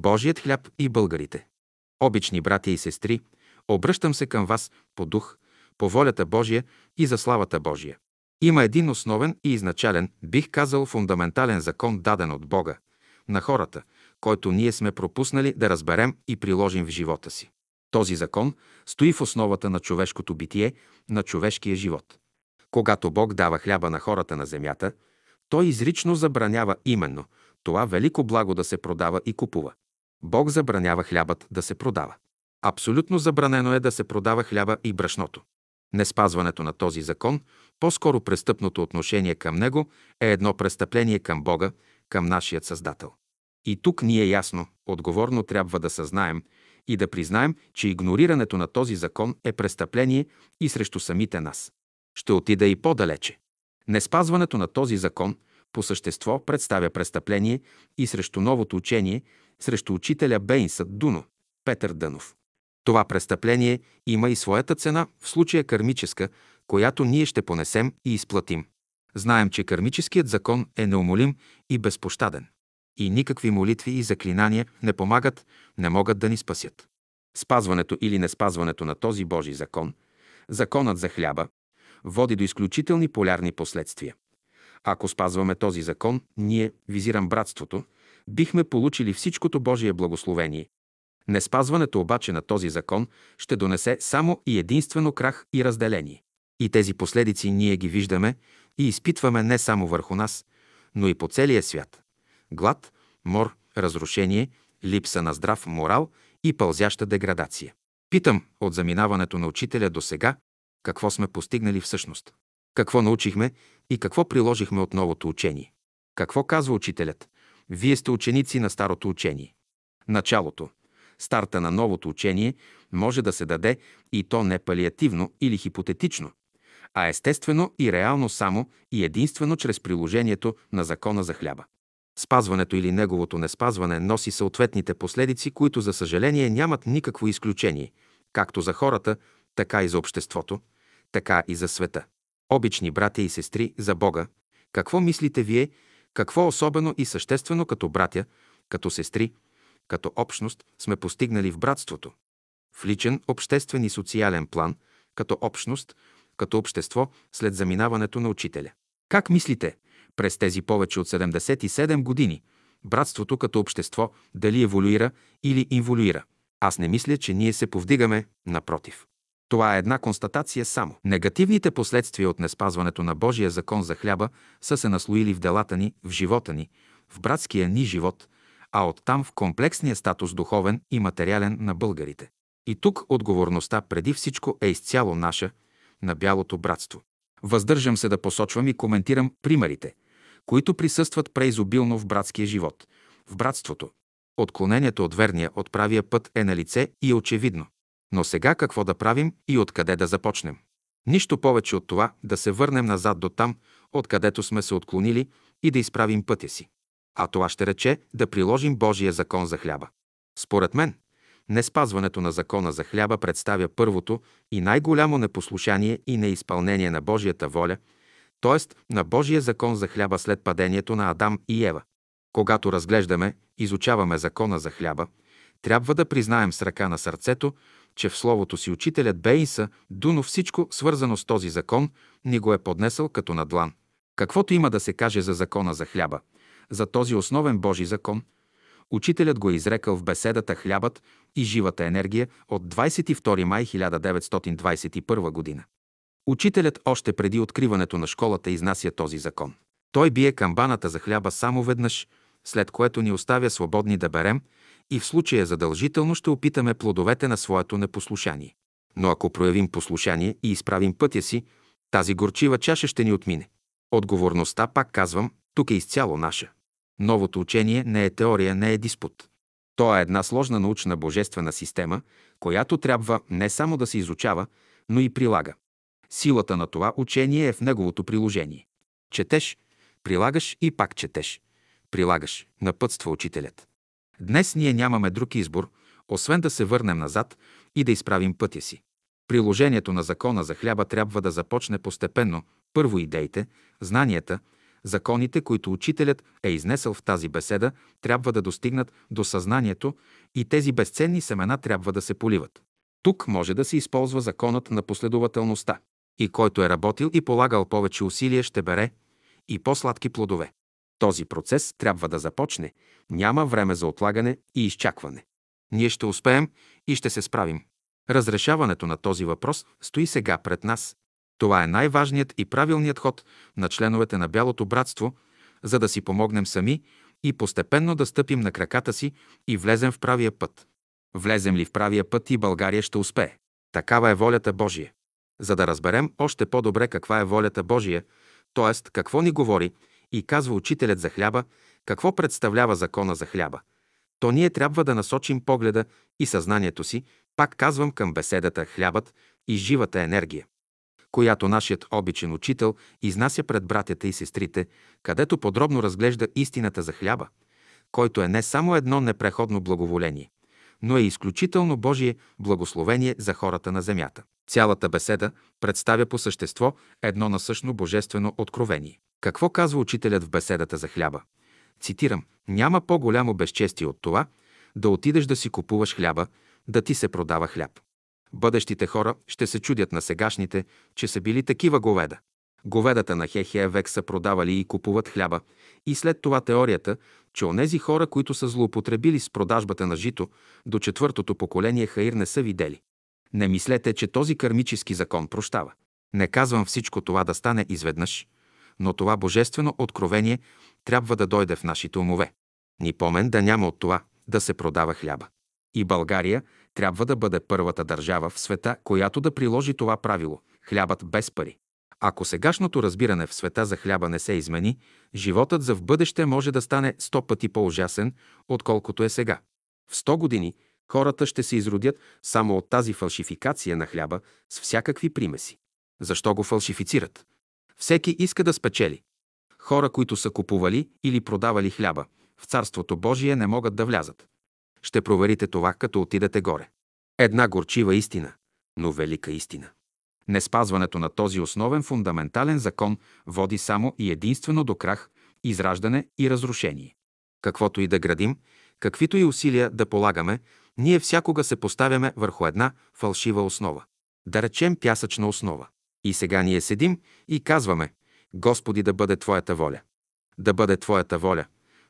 Божият хляб и българите. Обични братя и сестри, обръщам се към вас по дух, по волята Божия и за славата Божия. Има един основен и изначален, бих казал фундаментален закон, даден от Бога, на хората, който ние сме пропуснали да разберем и приложим в живота си. Този закон стои в основата на човешкото битие, на човешкия живот. Когато Бог дава хляба на хората на земята, Той изрично забранява именно това велико благо да се продава и купува. Бог забранява хлябът да се продава. Абсолютно забранено е да се продава хляба и брашното. Неспазването на този закон, по-скоро престъпното отношение към него, е едно престъпление към Бога, към нашият Създател. И тук ние ясно, отговорно трябва да съзнаем и да признаем, че игнорирането на този закон е престъпление и срещу самите нас. Ще отида и по-далече. Неспазването на този закон по същество представя престъпление и срещу новото учение, срещу учителя Бейнсът Дуно, Петър Дънов. Това престъпление има и своята цена, в случая кармическа, която ние ще понесем и изплатим. Знаем, че кармическият закон е неумолим и безпощаден. И никакви молитви и заклинания не помагат, не могат да ни спасят. Спазването или неспазването на този Божий закон, законът за хляба, води до изключителни полярни последствия. Ако спазваме този закон, ние, визирам братството, бихме получили всичкото Божие благословение. Неспазването обаче на този закон ще донесе само и единствено крах и разделение. И тези последици ние ги виждаме и изпитваме не само върху нас, но и по целия свят. Глад, мор, разрушение, липса на здрав морал и пълзяща деградация. Питам от заминаването на учителя до сега, какво сме постигнали всъщност. Какво научихме и какво приложихме от новото учение. Какво казва учителят? Вие сте ученици на старото учение. Началото, старта на новото учение може да се даде и то не палиативно или хипотетично, а естествено и реално само и единствено чрез приложението на закона за хляба. Спазването или неговото неспазване носи съответните последици, които за съжаление нямат никакво изключение, както за хората, така и за обществото, така и за света. Обични братя и сестри за Бога, какво мислите вие, какво особено и съществено като братя, като сестри, като общност сме постигнали в братството? В личен, обществен и социален план, като общност, като общество след заминаването на учителя. Как мислите, през тези повече от 77 години, братството като общество дали еволюира или инволюира? Аз не мисля, че ние се повдигаме, напротив. Това е една констатация само. Негативните последствия от неспазването на Божия закон за хляба са се наслоили в делата ни, в живота ни, в братския ни живот, а оттам в комплексния статус духовен и материален на българите. И тук отговорността преди всичко е изцяло наша, на бялото братство. Въздържам се да посочвам и коментирам примерите, които присъстват преизобилно в братския живот, в братството. Отклонението от верния, от правия път е на лице и е очевидно. Но сега какво да правим и откъде да започнем? Нищо повече от това да се върнем назад до там, откъдето сме се отклонили и да изправим пътя си. А това ще рече да приложим Божия закон за хляба. Според мен, неспазването на закона за хляба представя първото и най-голямо непослушание и неизпълнение на Божията воля, т.е. на Божия закон за хляба след падението на Адам и Ева. Когато разглеждаме, изучаваме закона за хляба, трябва да признаем с ръка на сърцето, че в словото си учителят Бейнса Дуно всичко, свързано с този закон, ни го е поднесъл като на длан. Каквото има да се каже за закона за хляба, за този основен Божий закон, учителят го е изрекал в беседата «Хлябът и живата енергия» от 22 май 1921 година. Учителят още преди откриването на школата изнася този закон. Той бие камбаната за хляба само веднъж, след което ни оставя свободни да берем и в случая задължително ще опитаме плодовете на своето непослушание. Но ако проявим послушание и изправим пътя си, тази горчива чаша ще ни отмине. Отговорността, пак казвам, тук е изцяло наша. Новото учение не е теория, не е диспут. То е една сложна научна божествена система, която трябва не само да се изучава, но и прилага. Силата на това учение е в неговото приложение. Четеш, прилагаш и пак четеш. Прилагаш, напътства учителят. Днес ние нямаме друг избор, освен да се върнем назад и да изправим пътя си. Приложението на закона за хляба трябва да започне постепенно, първо идеите, знанията, Законите, които учителят е изнесъл в тази беседа, трябва да достигнат до съзнанието и тези безценни семена трябва да се поливат. Тук може да се използва законът на последователността. И който е работил и полагал повече усилия, ще бере и по-сладки плодове. Този процес трябва да започне. Няма време за отлагане и изчакване. Ние ще успеем и ще се справим. Разрешаването на този въпрос стои сега пред нас. Това е най-важният и правилният ход на членовете на Бялото братство, за да си помогнем сами и постепенно да стъпим на краката си и влезем в правия път. Влезем ли в правия път и България ще успее. Такава е волята Божия. За да разберем още по-добре каква е волята Божия, т.е. какво ни говори и казва учителят за хляба, какво представлява закона за хляба, то ние трябва да насочим погледа и съзнанието си, пак казвам към беседата хлябът и живата енергия която нашият обичен учител изнася пред братята и сестрите, където подробно разглежда истината за хляба, който е не само едно непреходно благоволение, но е изключително Божие благословение за хората на земята. Цялата беседа представя по същество едно насъщно божествено откровение. Какво казва учителят в беседата за хляба? Цитирам, няма по-голямо безчестие от това да отидеш да си купуваш хляба, да ти се продава хляб. Бъдещите хора ще се чудят на сегашните, че са били такива говеда. Говедата на Хехия век са продавали и купуват хляба, и след това теорията, че онези хора, които са злоупотребили с продажбата на жито, до четвъртото поколение Хаир не са видели. Не мислете, че този кармически закон прощава. Не казвам всичко това да стане изведнъж, но това божествено откровение трябва да дойде в нашите умове. Ни помен да няма от това да се продава хляба. И България трябва да бъде първата държава в света, която да приложи това правило – хлябът без пари. Ако сегашното разбиране в света за хляба не се измени, животът за в бъдеще може да стане сто пъти по-ужасен, отколкото е сега. В сто години хората ще се изродят само от тази фалшификация на хляба с всякакви примеси. Защо го фалшифицират? Всеки иска да спечели. Хора, които са купували или продавали хляба, в Царството Божие не могат да влязат. Ще проверите това, като отидете горе. Една горчива истина, но велика истина. Неспазването на този основен фундаментален закон води само и единствено до крах, израждане и разрушение. Каквото и да градим, каквито и усилия да полагаме, ние всякога се поставяме върху една фалшива основа. Да речем пясъчна основа. И сега ние седим и казваме, Господи, да бъде Твоята воля. Да бъде Твоята воля,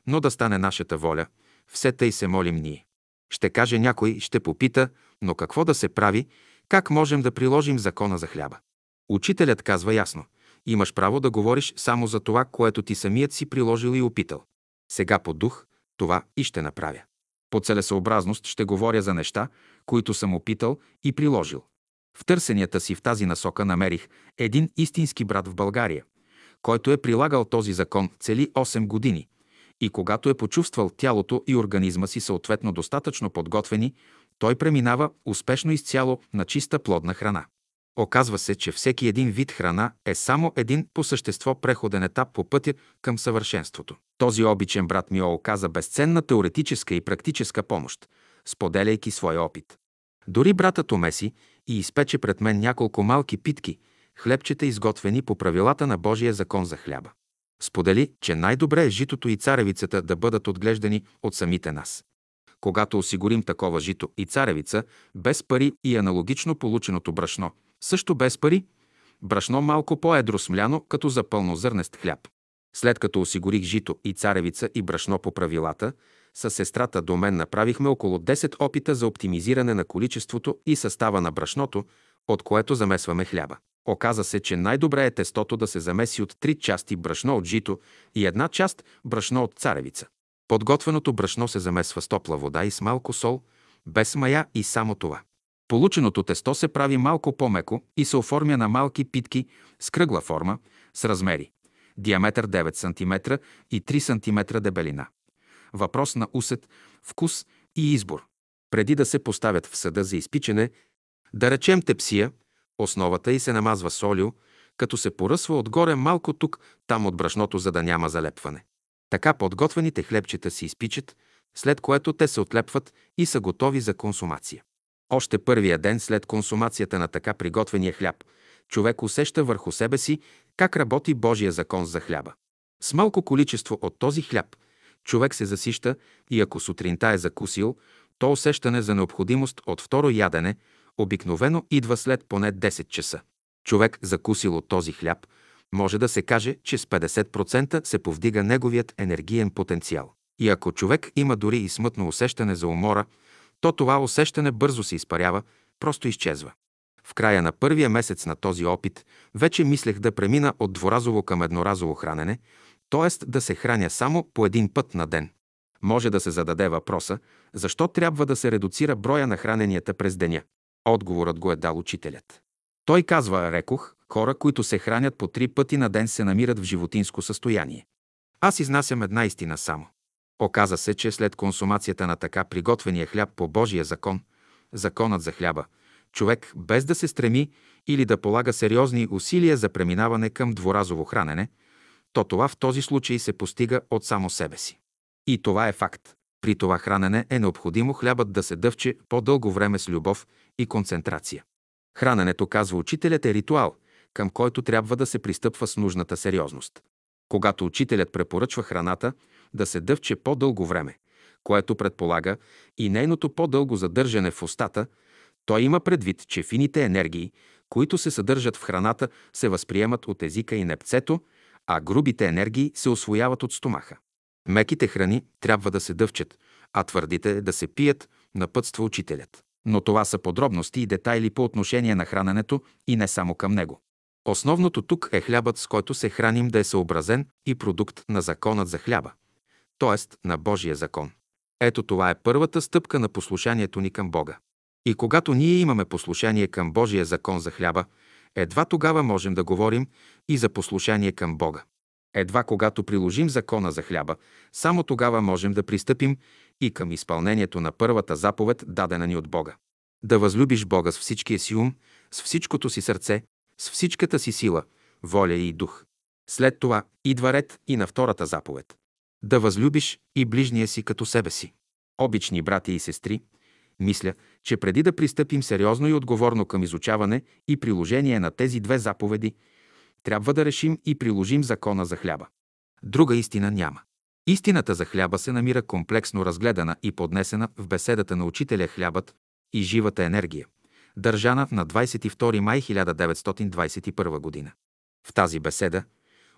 но да стане нашата воля, все тъй се молим ние. Ще каже някой, ще попита, но какво да се прави, как можем да приложим закона за хляба? Учителят казва ясно. Имаш право да говориш само за това, което ти самият си приложил и опитал. Сега по дух това и ще направя. По целесъобразност ще говоря за неща, които съм опитал и приложил. В търсенията си в тази насока намерих един истински брат в България, който е прилагал този закон цели 8 години – и когато е почувствал тялото и организма си съответно достатъчно подготвени, той преминава успешно изцяло на чиста плодна храна. Оказва се, че всеки един вид храна е само един по същество преходен етап по пътя към съвършенството. Този обичен брат ми оказа безценна теоретическа и практическа помощ, споделяйки своя опит. Дори братът Омеси и изпече пред мен няколко малки питки, хлебчета изготвени по правилата на Божия закон за хляба. Сподели, че най-добре е житото и царевицата да бъдат отглеждани от самите нас. Когато осигурим такова жито и царевица, без пари и аналогично полученото брашно, също без пари, брашно малко по-едро смляно, като за пълнозърнест хляб. След като осигурих жито и царевица и брашно по правилата, с сестрата до мен направихме около 10 опита за оптимизиране на количеството и състава на брашното, от което замесваме хляба. Оказа се, че най-добре е тестото да се замеси от три части брашно от жито и една част брашно от царевица. Подготвеното брашно се замесва с топла вода и с малко сол, без мая и само това. Полученото тесто се прави малко по-меко и се оформя на малки питки с кръгла форма, с размери диаметър 9 см и 3 см дебелина. Въпрос на усет, вкус и избор. Преди да се поставят в съда за изпичане, да речем тепсия, Основата й се намазва с олио, като се поръсва отгоре малко тук, там от брашното, за да няма залепване. Така подготвените хлебчета се изпичат, след което те се отлепват и са готови за консумация. Още първия ден след консумацията на така приготвения хляб, човек усеща върху себе си как работи Божия закон за хляба. С малко количество от този хляб човек се засища и ако сутринта е закусил, то усещане за необходимост от второ ядене обикновено идва след поне 10 часа. Човек закусил от този хляб, може да се каже, че с 50% се повдига неговият енергиен потенциал. И ако човек има дори и смътно усещане за умора, то това усещане бързо се изпарява, просто изчезва. В края на първия месец на този опит вече мислех да премина от дворазово към едноразово хранене, т.е. да се храня само по един път на ден. Може да се зададе въпроса, защо трябва да се редуцира броя на храненията през деня. Отговорът го е дал учителят. Той казва, рекох, хора, които се хранят по три пъти на ден се намират в животинско състояние. Аз изнасям една истина само. Оказа се, че след консумацията на така приготвения хляб по Божия закон, законът за хляба, човек без да се стреми или да полага сериозни усилия за преминаване към дворазово хранене, то това в този случай се постига от само себе си. И това е факт. При това хранене е необходимо хлябът да се дъвче по-дълго време с любов и концентрация. Храненето, казва учителят, е ритуал, към който трябва да се пристъпва с нужната сериозност. Когато учителят препоръчва храната да се дъвче по-дълго време, което предполага и нейното по-дълго задържане в устата, той има предвид, че фините енергии, които се съдържат в храната, се възприемат от езика и непцето, а грубите енергии се освояват от стомаха. Меките храни трябва да се дъвчат, а твърдите да се пият, напътства учителят. Но това са подробности и детайли по отношение на храненето и не само към него. Основното тук е хлябът, с който се храним да е съобразен и продукт на законът за хляба, т.е. на Божия закон. Ето това е първата стъпка на послушанието ни към Бога. И когато ние имаме послушание към Божия закон за хляба, едва тогава можем да говорим и за послушание към Бога. Едва когато приложим закона за хляба, само тогава можем да пристъпим и към изпълнението на първата заповед, дадена ни от Бога. Да възлюбиш Бога с всичкия си ум, с всичкото си сърце, с всичката си сила, воля и дух. След това идва ред и на втората заповед. Да възлюбиш и ближния си като себе си. Обични брати и сестри, мисля, че преди да пристъпим сериозно и отговорно към изучаване и приложение на тези две заповеди, трябва да решим и приложим закона за хляба. Друга истина няма. Истината за хляба се намира комплексно разгледана и поднесена в беседата на учителя Хлябът и живата енергия, държана на 22 май 1921 година. В тази беседа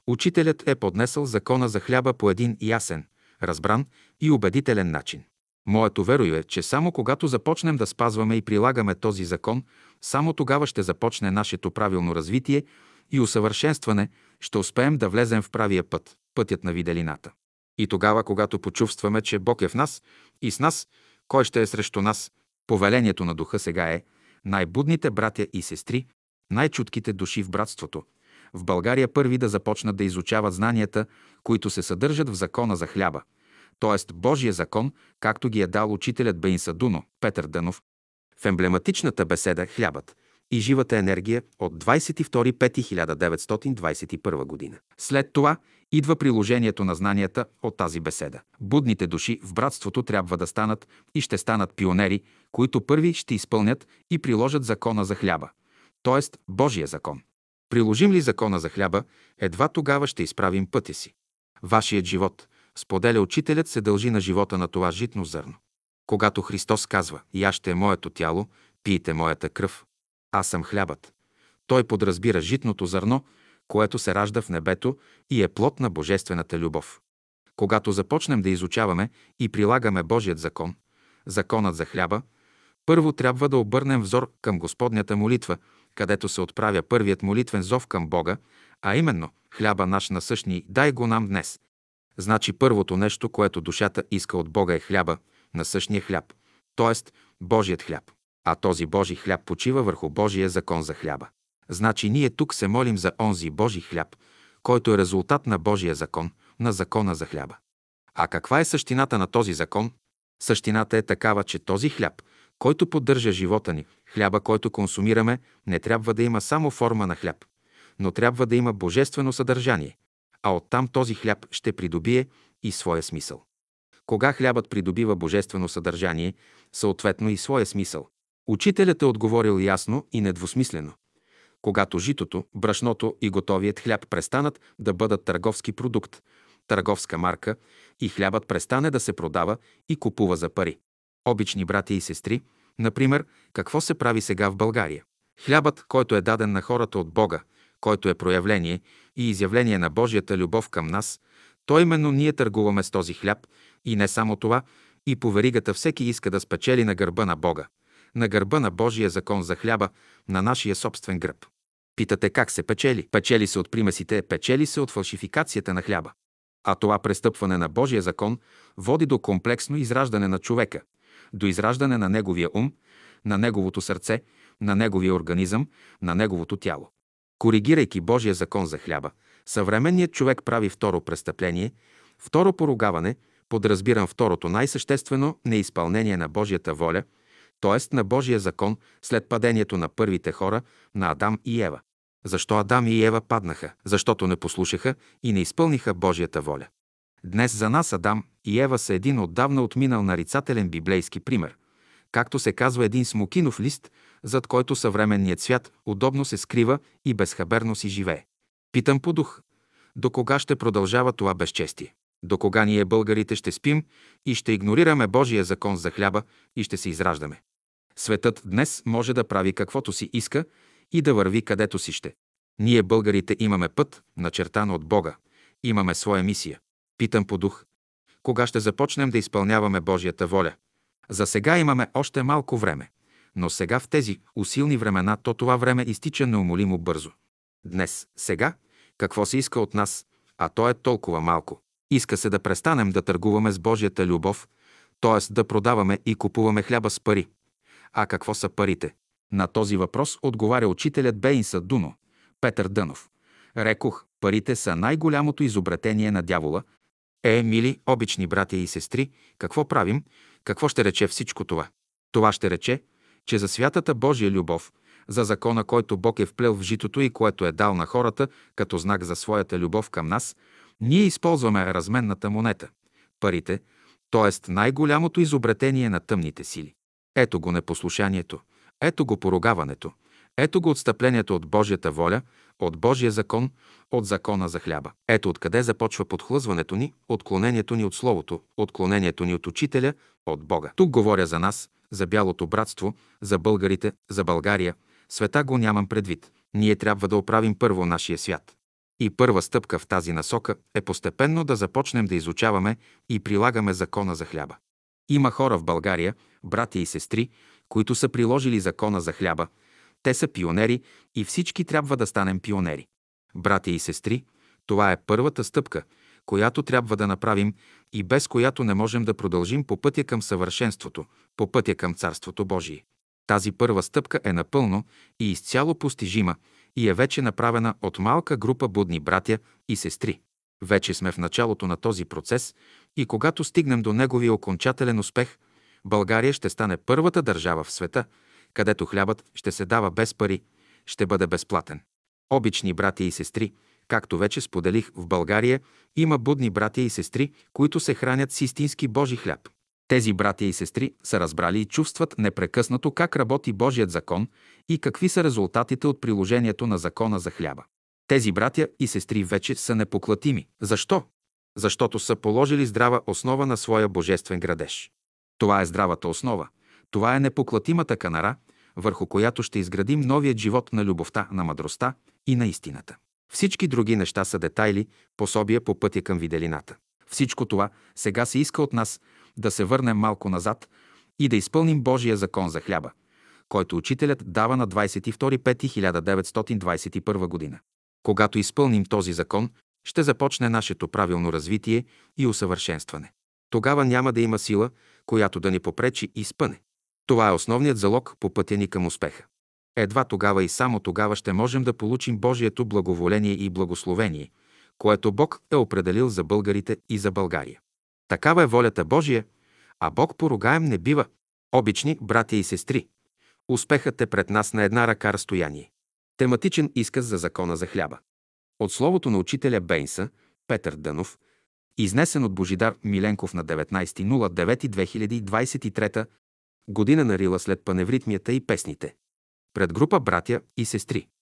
учителят е поднесъл закона за хляба по един ясен, разбран и убедителен начин. Моето верою е, че само когато започнем да спазваме и прилагаме този закон, само тогава ще започне нашето правилно развитие и усъвършенстване, ще успеем да влезем в правия път, пътят на виделината. И тогава, когато почувстваме, че Бог е в нас и с нас, кой ще е срещу нас, повелението на духа сега е най-будните братя и сестри, най-чутките души в братството, в България първи да започнат да изучават знанията, които се съдържат в закона за хляба, т.е. Божия закон, както ги е дал учителят Бейнса Дуно, Петър Дънов, в емблематичната беседа «Хлябът» и живата енергия от 22.5.1921 година. След това идва приложението на знанията от тази беседа. Будните души в братството трябва да станат и ще станат пионери, които първи ще изпълнят и приложат закона за хляба, т.е. Божия закон. Приложим ли закона за хляба, едва тогава ще изправим пътя си. Вашият живот, споделя учителят, се дължи на живота на това житно зърно. Когато Христос казва «Яще е моето тяло, пийте моята кръв», аз съм хлябът. Той подразбира житното зърно, което се ражда в небето и е плод на божествената любов. Когато започнем да изучаваме и прилагаме Божият закон, законът за хляба, първо трябва да обърнем взор към Господнята молитва, където се отправя първият молитвен зов към Бога, а именно «Хляба наш насъщни, дай го нам днес». Значи първото нещо, което душата иска от Бога е хляба, насъщния хляб, т.е. Божият хляб. А този Божий хляб почива върху Божия закон за хляба. Значи ние тук се молим за онзи Божий хляб, който е резултат на Божия закон, на закона за хляба. А каква е същината на този закон? Същината е такава, че този хляб, който поддържа живота ни, хляба, който консумираме, не трябва да има само форма на хляб, но трябва да има божествено съдържание, а оттам този хляб ще придобие и своя смисъл. Кога хлябът придобива божествено съдържание, съответно и своя смисъл, Учителят е отговорил ясно и недвусмислено. Когато житото, брашното и готовият хляб престанат да бъдат търговски продукт, търговска марка и хлябът престане да се продава и купува за пари. Обични брати и сестри, например, какво се прави сега в България? Хлябът, който е даден на хората от Бога, който е проявление и изявление на Божията любов към нас, то именно ние търгуваме с този хляб и не само това, и по веригата всеки иска да спечели на гърба на Бога, на гърба на Божия закон за хляба, на нашия собствен гръб. Питате как се печели? Печели се от примесите, печели се от фалшификацията на хляба. А това престъпване на Божия закон води до комплексно израждане на човека, до израждане на неговия ум, на неговото сърце, на неговия организъм, на неговото тяло. Коригирайки Божия закон за хляба, съвременният човек прави второ престъпление, второ поругаване, подразбирам второто най-съществено неизпълнение на Божията воля, т.е. на Божия закон след падението на първите хора, на Адам и Ева. Защо Адам и Ева паднаха? Защото не послушаха и не изпълниха Божията воля. Днес за нас Адам и Ева са един отдавна отминал нарицателен библейски пример. Както се казва един смокинов лист, зад който съвременният свят удобно се скрива и безхаберно си живее. Питам по дух, до кога ще продължава това безчестие? До кога ние българите ще спим и ще игнорираме Божия закон за хляба и ще се израждаме? Светът днес може да прави каквото си иска и да върви където си ще. Ние българите имаме път, начертан от Бога. Имаме своя мисия. Питам по дух. Кога ще започнем да изпълняваме Божията воля? За сега имаме още малко време. Но сега в тези усилни времена, то това време изтича неумолимо бързо. Днес, сега, какво се иска от нас, а то е толкова малко. Иска се да престанем да търгуваме с Божията любов, т.е. да продаваме и купуваме хляба с пари. А какво са парите? На този въпрос отговаря учителят Бейнса Дуно, Петър Дънов. Рекох, парите са най-голямото изобретение на дявола. Е, мили, обични братя и сестри, какво правим? Какво ще рече всичко това? Това ще рече, че за святата Божия любов, за закона, който Бог е вплел в житото и което е дал на хората като знак за своята любов към нас, ние използваме разменната монета – парите, т.е. най-голямото изобретение на тъмните сили. Ето го непослушанието, ето го поругаването, ето го отстъплението от Божията воля, от Божия закон, от закона за хляба. Ето откъде започва подхлъзването ни, отклонението ни от Словото, отклонението ни от Учителя, от Бога. Тук говоря за нас, за бялото братство, за българите, за България. Света го нямам предвид. Ние трябва да оправим първо нашия свят. И първа стъпка в тази насока е постепенно да започнем да изучаваме и прилагаме закона за хляба. Има хора в България, братя и сестри, които са приложили закона за хляба. Те са пионери и всички трябва да станем пионери. Братя и сестри, това е първата стъпка, която трябва да направим и без която не можем да продължим по пътя към съвършенството, по пътя към Царството Божие. Тази първа стъпка е напълно и изцяло постижима и е вече направена от малка група будни братя и сестри. Вече сме в началото на този процес и когато стигнем до неговия окончателен успех, България ще стане първата държава в света, където хлябът ще се дава без пари, ще бъде безплатен. Обични братя и сестри, както вече споделих, в България има будни братя и сестри, които се хранят с истински Божи хляб. Тези братя и сестри са разбрали и чувстват непрекъснато как работи Божият закон и какви са резултатите от приложението на закона за хляба. Тези братя и сестри вече са непоклатими. Защо? Защото са положили здрава основа на своя божествен градеж. Това е здравата основа. Това е непоклатимата канара, върху която ще изградим новият живот на любовта, на мъдростта и на истината. Всички други неща са детайли, пособия по пътя към виделината. Всичко това сега се иска от нас да се върнем малко назад и да изпълним Божия закон за хляба, който учителят дава на 22.5.1921 година. Когато изпълним този закон, ще започне нашето правилно развитие и усъвършенстване. Тогава няма да има сила, която да ни попречи и спъне. Това е основният залог по пътя ни към успеха. Едва тогава и само тогава ще можем да получим Божието благоволение и благословение, което Бог е определил за българите и за България. Такава е волята Божия, а Бог поругаем не бива. Обични братя и сестри, успехът е пред нас на една ръка разстояние. Тематичен изказ за закона за хляба. От словото на учителя Бейнса, Петър Дънов, изнесен от Божидар Миленков на 19.09.2023 година на Рила след паневритмията и песните. Пред група братя и сестри.